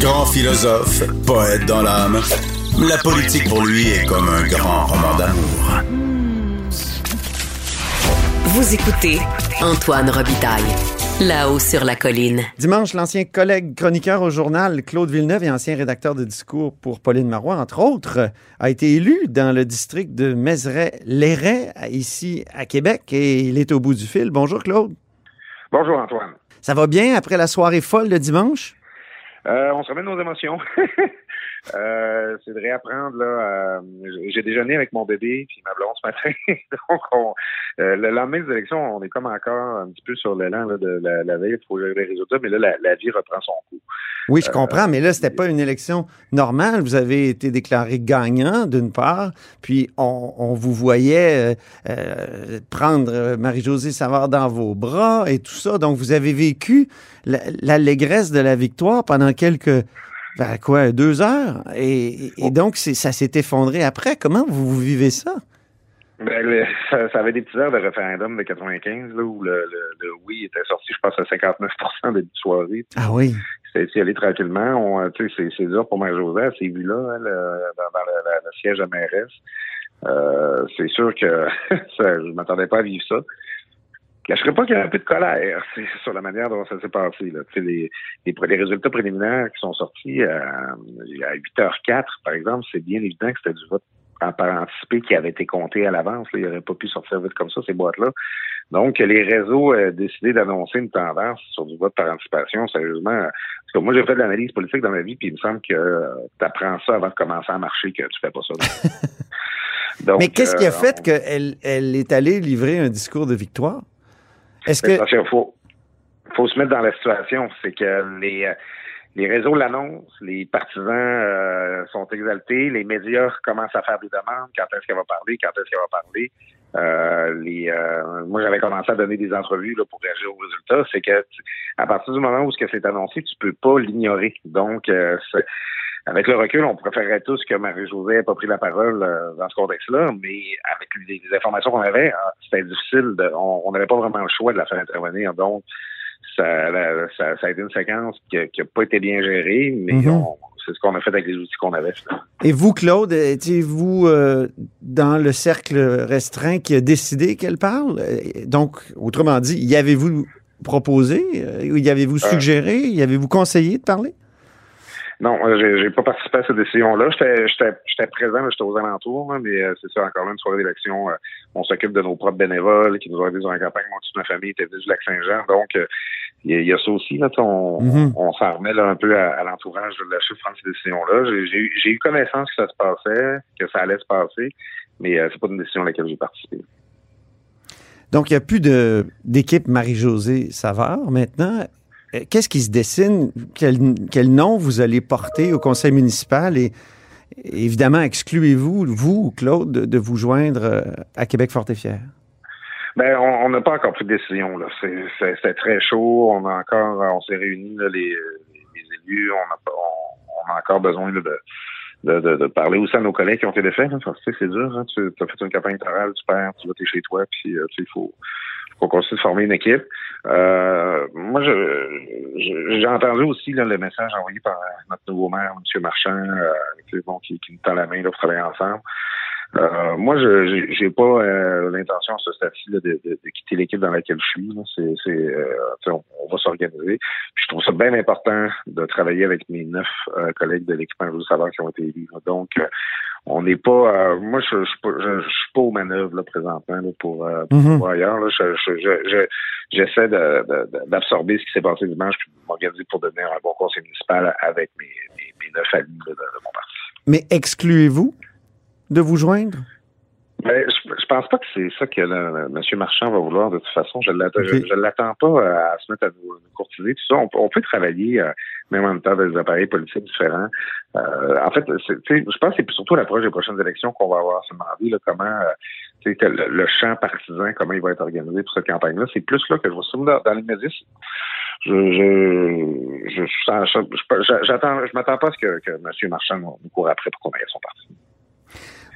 Grand philosophe, poète dans l'âme, la politique pour lui est comme un grand roman d'amour. Vous écoutez Antoine Robitaille, là-haut sur la colline. Dimanche, l'ancien collègue chroniqueur au journal Claude Villeneuve et ancien rédacteur de discours pour Pauline Marois, entre autres, a été élu dans le district de Mézeray-Léret, ici à Québec, et il est au bout du fil. Bonjour Claude. Bonjour Antoine. Ça va bien après la soirée folle de dimanche? Euh, on se remet nos émotions. euh, c'est de réapprendre là. j'ai déjeuné avec mon bébé puis ma blonde ce matin. Donc on, euh, le lendemain des élections, on est comme encore un petit peu sur l'élan de la, la veille. Il faut gérer les résultats, mais là la, la vie reprend son cours. Oui, je comprends, mais là, c'était pas une élection normale. Vous avez été déclaré gagnant, d'une part, puis on, on vous voyait euh, euh, prendre Marie-Josée Savard dans vos bras et tout ça. Donc, vous avez vécu l'allégresse de la victoire pendant quelques, ben, quoi, deux heures? Et, et donc, ça s'est effondré après. Comment vous, vous vivez ça? Ben, le, ça, ça, avait des petits heures de référendum de 95, là, où le, le, le oui était sorti, je pense, à 59 début de soirée. Ah oui. C'était allé tranquillement. On, c'est, c'est dur pour Marie-Josée, elle s'est vue là, elle, dans, dans le, siège de mairesse. Euh, c'est sûr que ça, je m'attendais pas à vivre ça. Je ne pas qu'il y a un peu de colère sur la manière dont ça s'est passé. Là. Les, les, les, résultats préliminaires qui sont sortis à, à 8h04, par exemple, c'est bien évident que c'était du vote par anticipé qui avait été compté à l'avance. Il n'aurait pas pu sortir vite comme ça, ces boîtes-là. Donc, les réseaux ont décidé d'annoncer une tendance sur du vote par anticipation, sérieusement. Parce que moi, j'ai fait de l'analyse politique dans ma vie, puis il me semble que euh, tu apprends ça avant de commencer à marcher, que tu fais pas ça. Donc, Mais qu'est-ce qui a fait qu'elle elle est allée livrer un discours de victoire? Est-ce que. Il faut, faut se mettre dans la situation. C'est que les les réseaux l'annoncent, les partisans euh, sont exaltés, les médias commencent à faire des demandes, quand est-ce qu'elle va parler, quand est-ce qu'elle va parler. Euh, les, euh, moi, j'avais commencé à donner des entrevues là, pour réagir aux résultats. C'est que à partir du moment où ce que c'est annoncé, tu peux pas l'ignorer. Donc, avec le recul, on préférerait tous que Marie-Josée n'ait pas pris la parole dans ce contexte-là, mais avec les, informations qu'on avait, ah, c'était difficile. De, on n'avait pas vraiment le choix de la faire intervenir. Donc, ça, ça, ça, a été une séquence qui n'a pas été bien gérée, mais mm-hmm. c'est ce qu'on a fait avec les outils qu'on avait. Et vous, Claude, étiez-vous euh, dans le cercle restreint qui a décidé qu'elle parle? Donc, autrement dit, y avez-vous proposé? Euh, y avez-vous euh. suggéré? Y avez-vous conseillé de parler? Non, j'ai pas participé à cette décision-là. J'étais présent, j'étais aux alentours, mais c'est ça, encore là, une soirée d'élection, on s'occupe de nos propres bénévoles qui nous ont aidés dans la campagne. Moi, toute ma famille était venue du Lac-Saint-Jean, donc il y, a ça aussi. Là, on, mm-hmm. on s'en remet là, un peu à, l'entourage de la chef de cette décision-là. J'ai eu connaissance que ça se passait, que ça allait se passer, mais euh, c'est pas une décision à laquelle j'ai participé. Donc, il n'y a plus d'équipe Marie-Josée Savard maintenant. Euh, qu'est-ce qui se dessine? Quel, nom vous allez porter au conseil municipal? Et évidemment, excluez-vous, vous, Claude, de, vous joindre euh, à Québec Fort et Fier? Ben, on n'a pas encore pris de décision. Là. C'est, très chaud. On a encore, on s'est réunis les, élus. On a, encore besoin de, de, parler aussi à nos collègues qui ont été défaits. Hein. C'est dur. Hein. Tu as fait une campagne électorale, tu perds, tu vas chez toi, puis euh, il faut, faut continuer de former une équipe. Euh, moi, j'ai entendu aussi là, le message envoyé par notre nouveau maire, M. Marchand, euh, bon, qui, qui nous tend la main là, pour travailler ensemble. Euh, moi, je j'ai pas euh, l'intention à ce stade-ci de, de, de, quitter l'équipe dans laquelle je suis. C'est, c'est, euh, on, on, va s'organiser. je trouve ça bien important de travailler avec mes neuf collègues de l'équipe de Savard qui ont été élus. Donc, on n'est pas. moi, je, je, je, je, suis pas aux manœuvres là, présentement là, pour, pour mm-hmm. ailleurs. Là. Je, je, j'essaie d'absorber ce qui s'est passé dimanche puis de m'organiser pour devenir un bon conseil municipal avec mes, mes, mes neuf amis de, de mon parti. Mais excluez-vous de vous joindre? Ben, je, je, pense pas que c'est ça que M. Marchand va vouloir de toute façon. Je ne l'attends pas euh, à se mettre à nous, courtiser. Tout ça, on, peut travailler euh, même en même temps des appareils politiques différents. Euh, en fait, je pense que c'est surtout l'approche des prochaines élections qu'on va avoir à se demander là, comment le, le, champ partisan, comment il va être organisé pour cette campagne-là. C'est plus là que je vois ça dans, dans les médias. Je je je, je, j'attends je m'attends pas à ce que, que M. Marchand nous court après pour qu'on aille son parti.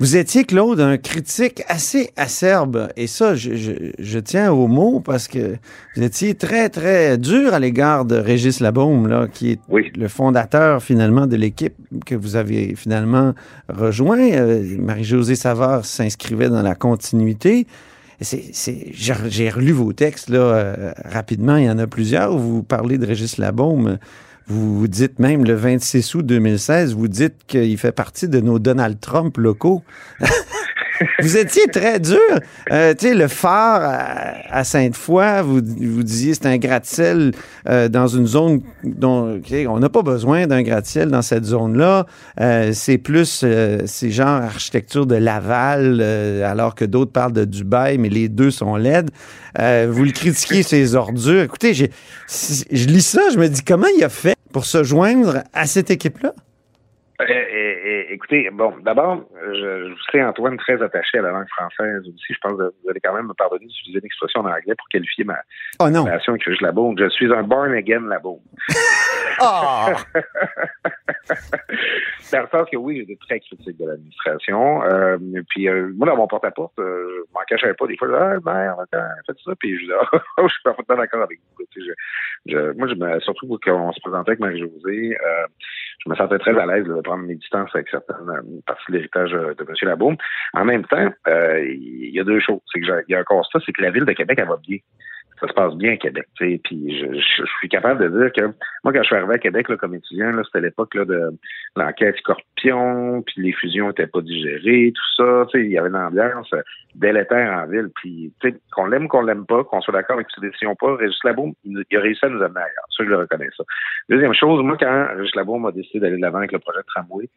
Vous étiez, Claude, un critique assez acerbe. Et ça, je, je, je tiens au mot parce que vous étiez très, très dur à l'égard de Régis Labaume, là, qui est Oui. le fondateur, finalement, de l'équipe que vous avez finalement rejoint. Euh, Marie-Josée Savard s'inscrivait dans la continuité. C'est, c'est, j'ai, j'ai relu vos textes là, euh, rapidement. Il y en a plusieurs où vous parlez de Régis Labaume. Vous, vous dites même le 26 août 2016, vous dites qu'il fait partie de nos Donald Trump locaux. vous étiez très dur. Euh, tu sais, le phare à, à Sainte-Foy, vous, vous disiez c'est un gratte-ciel euh, dans une zone dont on n'a pas besoin d'un gratte-ciel dans cette zone-là. Euh, c'est plus, euh, c'est genre architecture de Laval, alors que d'autres parlent de Dubaï, mais les deux sont laides. Vous le critiquez, ces ordures. Écoutez, je lis ça, je me dis comment il a fait pour se joindre à cette équipe-là? Euh, euh, euh, écoutez, bon, d'abord, je, je sais, Antoine, très attaché à la langue française aussi. Je pense que vous allez quand même me pardonner d'utiliser une expression en anglais pour qualifier ma Oh non. relation avec. Je suis un born again Labaume. Ah! Dans le sens que oui, j'étais très critique de l'administration. Euh, puis euh, moi, dans mon porte-à-porte, euh, je m'en cachais pas. Des fois, je disais, ah, ben, attends, faites ça. Puis je disais, ah, je suis parfaitement d'accord avec vous. Tu sais, je, je- moi, je me, surtout quand on se présentait avec Marie-Josée, euh, je me sentais très à l'aise de prendre mes distances avec certaines parties de l'héritage de M. Labaume. En même temps, euh, il y a deux choses. C'est que il y a un constat, c'est que la ville de Québec, elle va bien. Ça se passe bien à Québec. Puis je, je- je suis capable de dire que moi, quand je suis arrivé à Québec là, comme étudiant, là, c'était l'époque là, de l'enquête Scorpion, puis les fusions n'étaient pas digérées, tout ça. Il y avait une ambiance euh, délétère en ville. Puis qu'on l'aime qu'on l'aime pas, qu'on soit d'accord avec ses décisions pas, Régis Labaume, il, a réussi à nous amener ailleurs. Ça, je le reconnais ça. Deuxième chose, moi, quand Régis Labaume a décidé d'aller de l'avant avec le projet de tramway,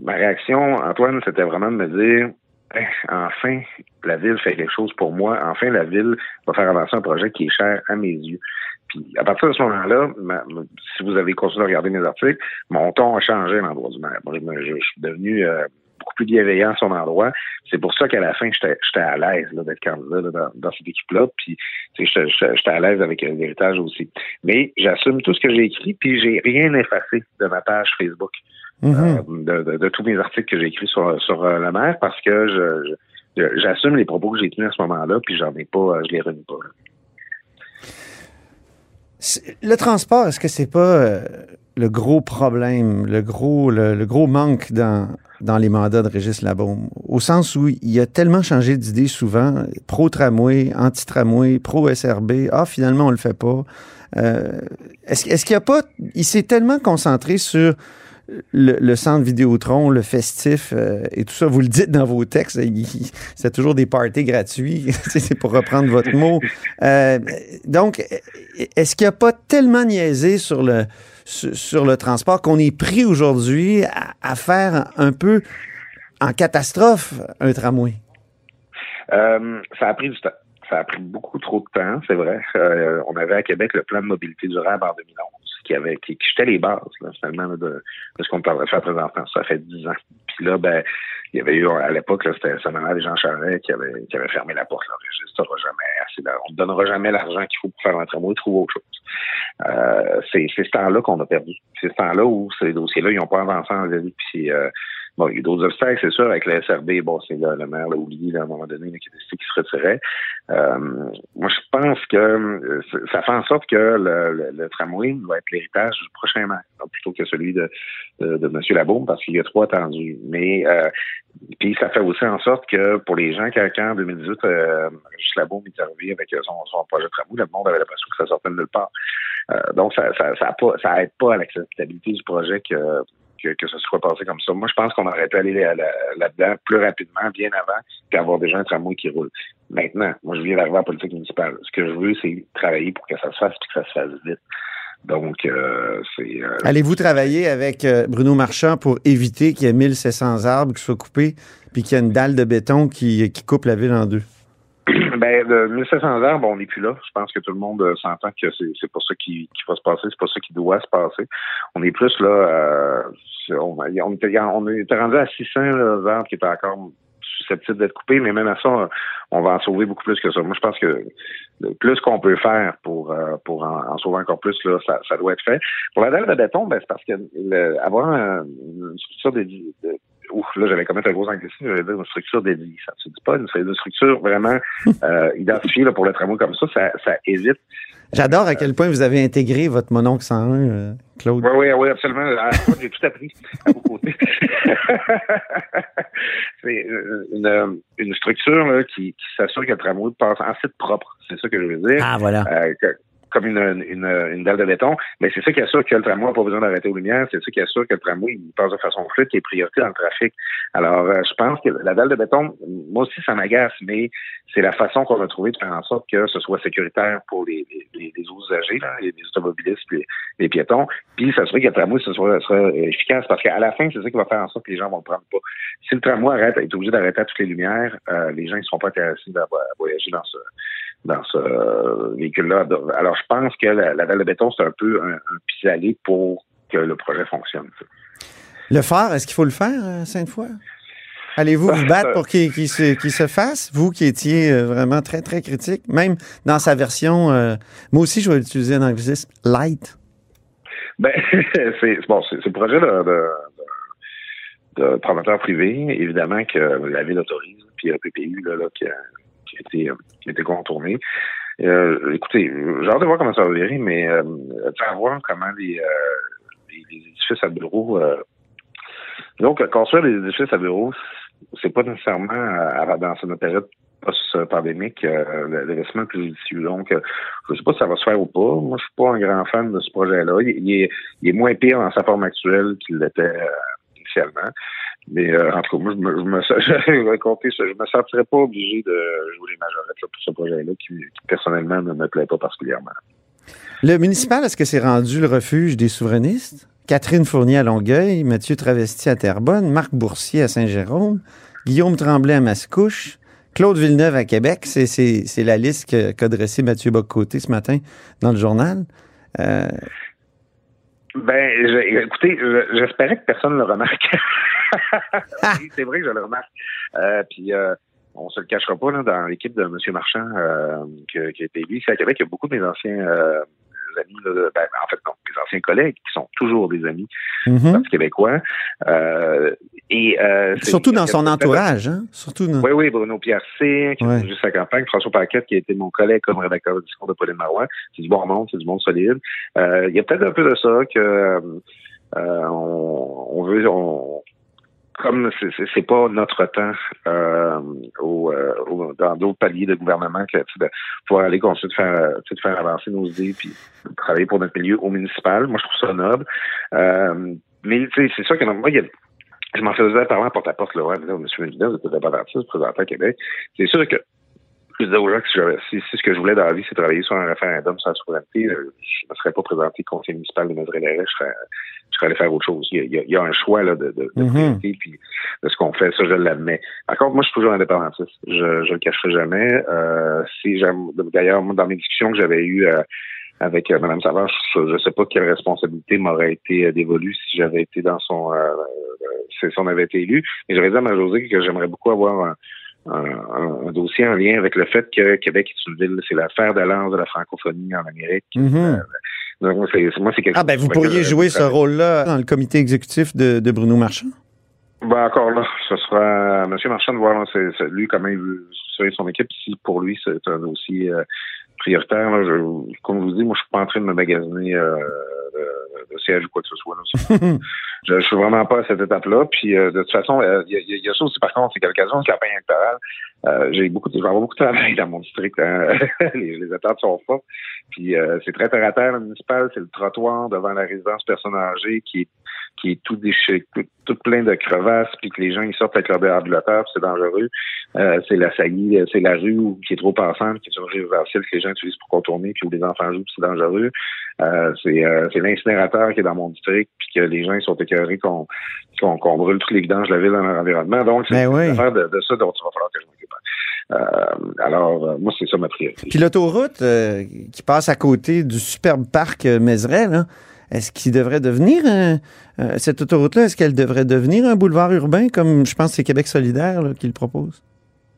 ma réaction, Antoine, c'était vraiment de me dire Eh, enfin, la ville fait quelque chose pour moi. Enfin, la ville va faire avancer un projet qui est cher à mes yeux. Puis à partir de ce moment-là, si vous avez continué à regarder mes articles, mon ton a changé à l'endroit du maire. Je, je- suis devenu euh, plus bienveillant à son endroit. C'est pour ça qu'à la fin, j'étais à l'aise d'être candidat là, dans, dans cette équipe-là. Puis j'étais- à l'aise avec euh, l'héritage aussi. Mais j'assume tout ce que j'ai écrit, puis j'ai rien effacé de ma page Facebook Mhm. euh, de, de- de tous mes articles que j'ai écrits sur, sur euh, la mer parce que je, j'assume les propos que j'ai tenus à ce moment-là, puis j'en ai pas, euh, je les renie pas. là. Le transport, est-ce que c'est pas le gros problème, le gros, le, le gros manque dans, dans les mandats de Régis Labaume? Au sens où il a tellement changé d'idée souvent, pro-tramway, anti-tramway, pro-SRB, ah, finalement, on le fait pas. Euh, est-ce, est-ce qu'il y a pas, il s'est tellement concentré sur le, le centre Vidéotron, le festif euh, et tout ça, vous le dites dans vos textes, c'est toujours des parties gratuits, c'est pour reprendre votre mot. Euh, donc, est-ce qu'il n'y a pas tellement niaisé sur le, sur, le transport qu'on est pris aujourd'hui à, faire un peu en catastrophe un tramway? Euh, ça a pris du temps. Ça a pris beaucoup trop de temps, c'est vrai. Euh, on avait à Québec le plan de mobilité durable en 2011 qui avait qui, jetait les bases finalement de, ce qu'on parle de faire présentement. Ça fait dix ans. Puis là, ben, il y avait eu à l'époque, c'était ça des Jean Charest qui avait, qui avait fermé la porte. Là, Régis, t'auras jamais assez on ne donnera jamais l'argent qu'il faut pour faire un tramway, trouve autre chose. Euh, c'est ce temps-là qu'on a perdu. C'est ce temps-là où ces dossiers-là, ils n'ont pas avancé en vie. Puis euh, Bon, il y a d'autres obstacles, c'est sûr, avec le SRB, bon, c'est le, maire l'a oublié à un moment donné, là, qui a décidé qu'il se retirait. Euh, moi, je pense que euh, ça fait en sorte que le, le, le tramway va être l'héritage du prochain maire, plutôt que celui de, de, de M. Labaume, parce qu'il y a trop attendu. Mais euh, puis ça fait aussi en sorte que pour les gens, quand en 2018, euh, M. Labaume est arrivé avec son, son projet de tramway, le monde avait l'impression que ça sortait de nulle part. Euh, donc, ça ça, ça, a pas, ça aide pas à l'acceptabilité du projet que que, que, ce soit passé comme ça. Moi, je pense qu'on aurait pu aller là-dedans plus rapidement, bien avant, qu'avoir déjà un tramway qui roule. Maintenant, moi, je viens d'arriver en politique municipale. Ce que je veux, c'est travailler pour que ça se fasse et que ça se fasse vite. Donc, euh, c'est... Euh, Allez-vous travailler avec euh, Bruno Marchand pour éviter qu'il y ait 1700 arbres qui soient coupés puis qu'il y ait une dalle de béton qui coupe la ville en deux? Ben, de 1700 arbres, on n'est plus là. Je pense que tout le monde euh, s'entend que c'est, c'est pas ça qui, qui va se passer, c'est pas ça qui doit se passer. On est plus là, euh, on, on, était, on était rendu à 600 là, arbres qui étaient encore susceptibles d'être coupés, mais même à ça, on va en sauver beaucoup plus que ça. Moi, je pense que le plus qu'on peut faire pour euh, pour en, sauver encore plus, là, ça, ça doit être fait. Pour la dalle de béton, ben, c'est parce que le, avoir un, une structure de ouf, là, j'avais commis un gros anglicisme, j'allais dire une structure dédiée. Ça ne se dit pas, une, une structure vraiment euh, identifiée là, pour le tramway comme ça, ça, ça évite. J'adore à quel point vous avez intégré votre mononcle 101, euh, Claude. Oui, oui, oui, absolument. Ah, J'ai tout appris à vos côtés. C'est une, une, structure là, qui, qui s'assure que le tramway passe en site propre. C'est ça que je veux dire. Ah, voilà. Euh, que, comme une, une, une, dalle de béton, mais c'est ça qui assure que le tramway n'a pas besoin d'arrêter aux lumières, c'est ça qui assure que le tramway il passe de façon fluide, qui est priorité dans le trafic. Alors, euh, je pense que la dalle de béton, moi aussi, ça m'agace, mais c'est la façon qu'on a trouvé de faire en sorte que ce soit sécuritaire pour les, les, les usagers, là, les, automobilistes, puis les, piétons, puis s'assurer que le tramway ce soit, soit efficace, parce qu'à la fin, c'est ça qui va faire en sorte que les gens vont le prendre pas. Si le tramway arrête, est obligé d'arrêter à toutes les lumières, euh, les gens ne seront pas intéressés à voyager dans ce dans ce véhicule-là. Alors, je pense que la, la dalle de béton, c'est un peu un, un pis-aller pour que le projet fonctionne. Le phare, est-ce qu'il faut le faire, euh, Sainte-Foy? Allez-vous vous battre pour qu'il se, se, fasse, vous qui étiez euh, vraiment très, très critique, même dans sa version, euh, moi aussi je vais l'utiliser en anglicisme, light? Ben, c'est bon, c'est le projet de, de, de, promoteur privé, évidemment que la ville autorise, puis le PPU là, là, qui, a, été, qui contourné. Euh, écoutez, j'ai hâte de voir comment ça va virer, mais euh, à voir comment les, euh, édifices à bureaux. Euh, donc, construire des édifices à bureaux, c'est pas nécessairement dans une période post-pandémique euh, l'investissement plus judicieux. Donc, euh, je sais pas si ça va se faire ou pas. Moi, je suis pas un grand fan de ce projet-là. Il, est, moins pire dans sa forme actuelle qu'il l'était euh, initialement. Mais euh, en tout cas, moi, je me, je me, je, je me sentirais pas obligé de jouer les majorettes pour ce projet-là qui, qui, personnellement, ne me plaît pas particulièrement. Le municipal, est-ce que c'est rendu le refuge des souverainistes? Catherine Fournier à Longueuil, Mathieu Travesti à Terrebonne, Marc Boursier à Saint-Jérôme, Guillaume Tremblay à Mascouche, Claude Villeneuve à Québec. C'est la liste qu'a qu dressée Mathieu Bocoté ce matin dans le journal. Euh... Ben, je, écoutez, j'espérais que personne ne le remarque. c'est vrai que je le remarque. Euh, puis, euh, on se le cachera pas, là, dans l'équipe de M. Marchand euh, qui, qui, a été élu ici à Québec, il y a beaucoup de mes anciens amis, là, ben, en fait, non, mes anciens collègues qui sont toujours des amis mm -hmm. québécois. Euh, et, euh, Surtout dans son entourage, hein? Surtout dans... Oui, oui, Bruno Pierre C, qui ouais. juste sa campagne, François Paquette, qui a été mon collègue comme rédacteur de discours de Pauline Marois. C'est du bon monde, c'est du monde solide. Euh, il y a peut-être un peu de ça que on, on veut on, comme c'est pas notre temps euh, au, euh, au, dans d'autres paliers de gouvernement que de pouvoir aller continuer de faire, de faire avancer nos idées puis travailler pour notre milieu au municipal. Moi, je trouve ça noble. Euh, mais c'est sûr que moi, il je m'en faisais parler à porte-à-porte, là, ouais, là, M. Ménida, vous êtes indépendantiste, présentant à Québec. C'est sûr que je disais que si, ce que je voulais dans la vie, c'est travailler sur un référendum sur la souveraineté, je ne serais pas présenté conseiller municipal de notre je serais, je serais allé faire autre chose. Il y a, il y a un choix là, de, de, de mm -hmm. puis de ce qu'on fait, ça, je l'admets. Par contre, moi, je suis toujours indépendantiste. Je ne le cacherai jamais. Euh, si D'ailleurs, dans mes discussions que j'avais eues euh, avec euh, Mme Savard, je ne sais pas quelle responsabilité m'aurait été dévolue si j'avais été dans son... Euh, si on avait été élu. Mais j'aurais dit à ma Josée que j'aimerais beaucoup avoir un un, un, dossier en lien avec le fait que Québec est une ville, c'est l'affaire de lance de la francophonie en Amérique. Mm -hmm. euh, donc, c'est, moi, c'est quelque ah, ben, vous pourriez jouer ce rôle-là dans le comité exécutif de, de Bruno Marchand? Ben, encore là, ce sera M. Marchand de voir c'est, lui comment il veut son équipe. Si pour lui, c'est un dossier euh, prioritaire, là, je, comme je vous dis, moi, je suis pas en train de me magasiner euh, de, de siège ou quoi que ce soit. Là. je, je suis vraiment pas à cette étape-là. Puis euh, de toute façon, il euh, y, y, y, a ça aussi, par contre, c'est qu'à l'occasion de campagne électorale, euh, j'ai beaucoup de, je vais avoir beaucoup de travail dans mon district. Hein. les, les attentes sont fortes. Puis c'est très terre à terre, le municipal, c'est le trottoir devant la résidence personne âgée qui est qui est tout déchiré, tout, plein de crevasses, puis que les gens ils sortent avec leur déambulateur, c'est dangereux. Euh, c'est la saillie, c'est la rue où, qui est trop passante, qui est une rue résidentielle que les gens utilisent pour contourner, puis où les enfants jouent, c'est dangereux. Euh, c'est euh, l'incinérateur qui est dans mon district, puis que les gens ils sont écœurés qu'on qu'on qu brûle toutes les vidanges de la ville dans leur environnement. Donc, c'est oui. affaire de, de, ça dont il va falloir que je m'occupe. Euh, alors, euh, moi, c'est ça ma priorité. Puis l'autoroute euh, qui passe à côté du superbe parc Mézeray, là, est-ce qu'il devrait devenir, un, euh, cette autoroute-là, est-ce qu'elle devrait devenir un boulevard urbain, comme je pense c'est Québec solidaire là, qui le propose?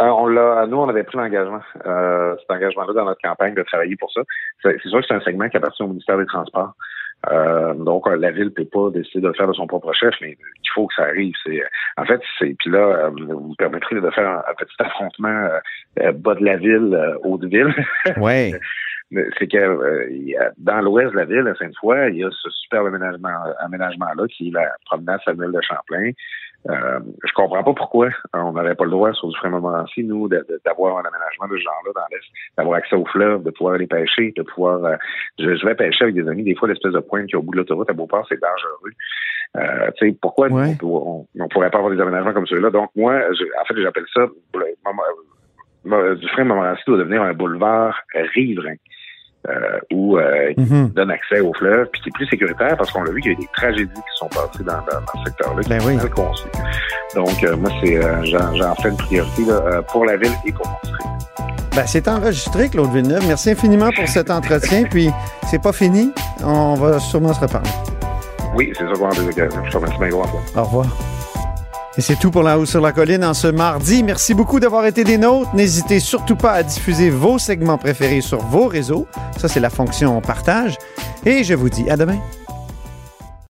Euh, on l'a, nous, on avait pris l'engagement, euh, cet engagement-là dans notre campagne de travailler pour ça. C'est, sûr que c'est un segment qui appartient au ministère des Transports. Euh, donc, la ville peut pas décider de le faire de son propre chef, mais il faut que ça arrive. C'est, en fait, c'est puis là, vous me permettrez de faire un, petit affrontement bas de la ville, haut de ville. Ouais. c'est que dans l'ouest de la ville, à Sainte-Foy, il y a ce super aménagement, aménagement-là qui est la promenade Samuel de Champlain. Euh, je comprends pas pourquoi on n'avait pas le droit sur du Montmorency, nous, d'avoir un aménagement de ce genre-là dans l'Est, d'avoir accès au fleuve, de pouvoir aller pêcher, de pouvoir... Euh, je, vais pêcher avec des amis, des fois, l'espèce de pointe qui est au bout de l'autoroute à Beauport, c'est dangereux. Euh, tu sais, pourquoi on, on, pourrait pas avoir des aménagements comme ceux-là? Donc, moi, en fait, j'appelle ça... Du frein Montmorency doit devenir un boulevard riverain. Euh, ou euh, mhm. donne accès au fleuve, puis qui est plus sécuritaire parce qu'on l'a vu qu'il y a eu des tragédies qui sont passées dans, dans, ce secteur-là, qui ben conçues. Donc, euh, moi, c'est j'en fais une priorité là, pour la ville et pour mon district. Ben, c'est enregistré, Claude Villeneuve. Merci infiniment pour cet entretien. Puis, c'est pas fini. On va sûrement se reparler. Oui, c'est ça qu'on a des occasions. Je te remercie bien gros. Au revoir. Et c'est tout pour La Haut sur la Colline en ce mardi. Merci beaucoup d'avoir été des nôtres. N'hésitez surtout pas à diffuser vos segments préférés sur vos réseaux. Ça, c'est la fonction partage. Et je vous dis à demain.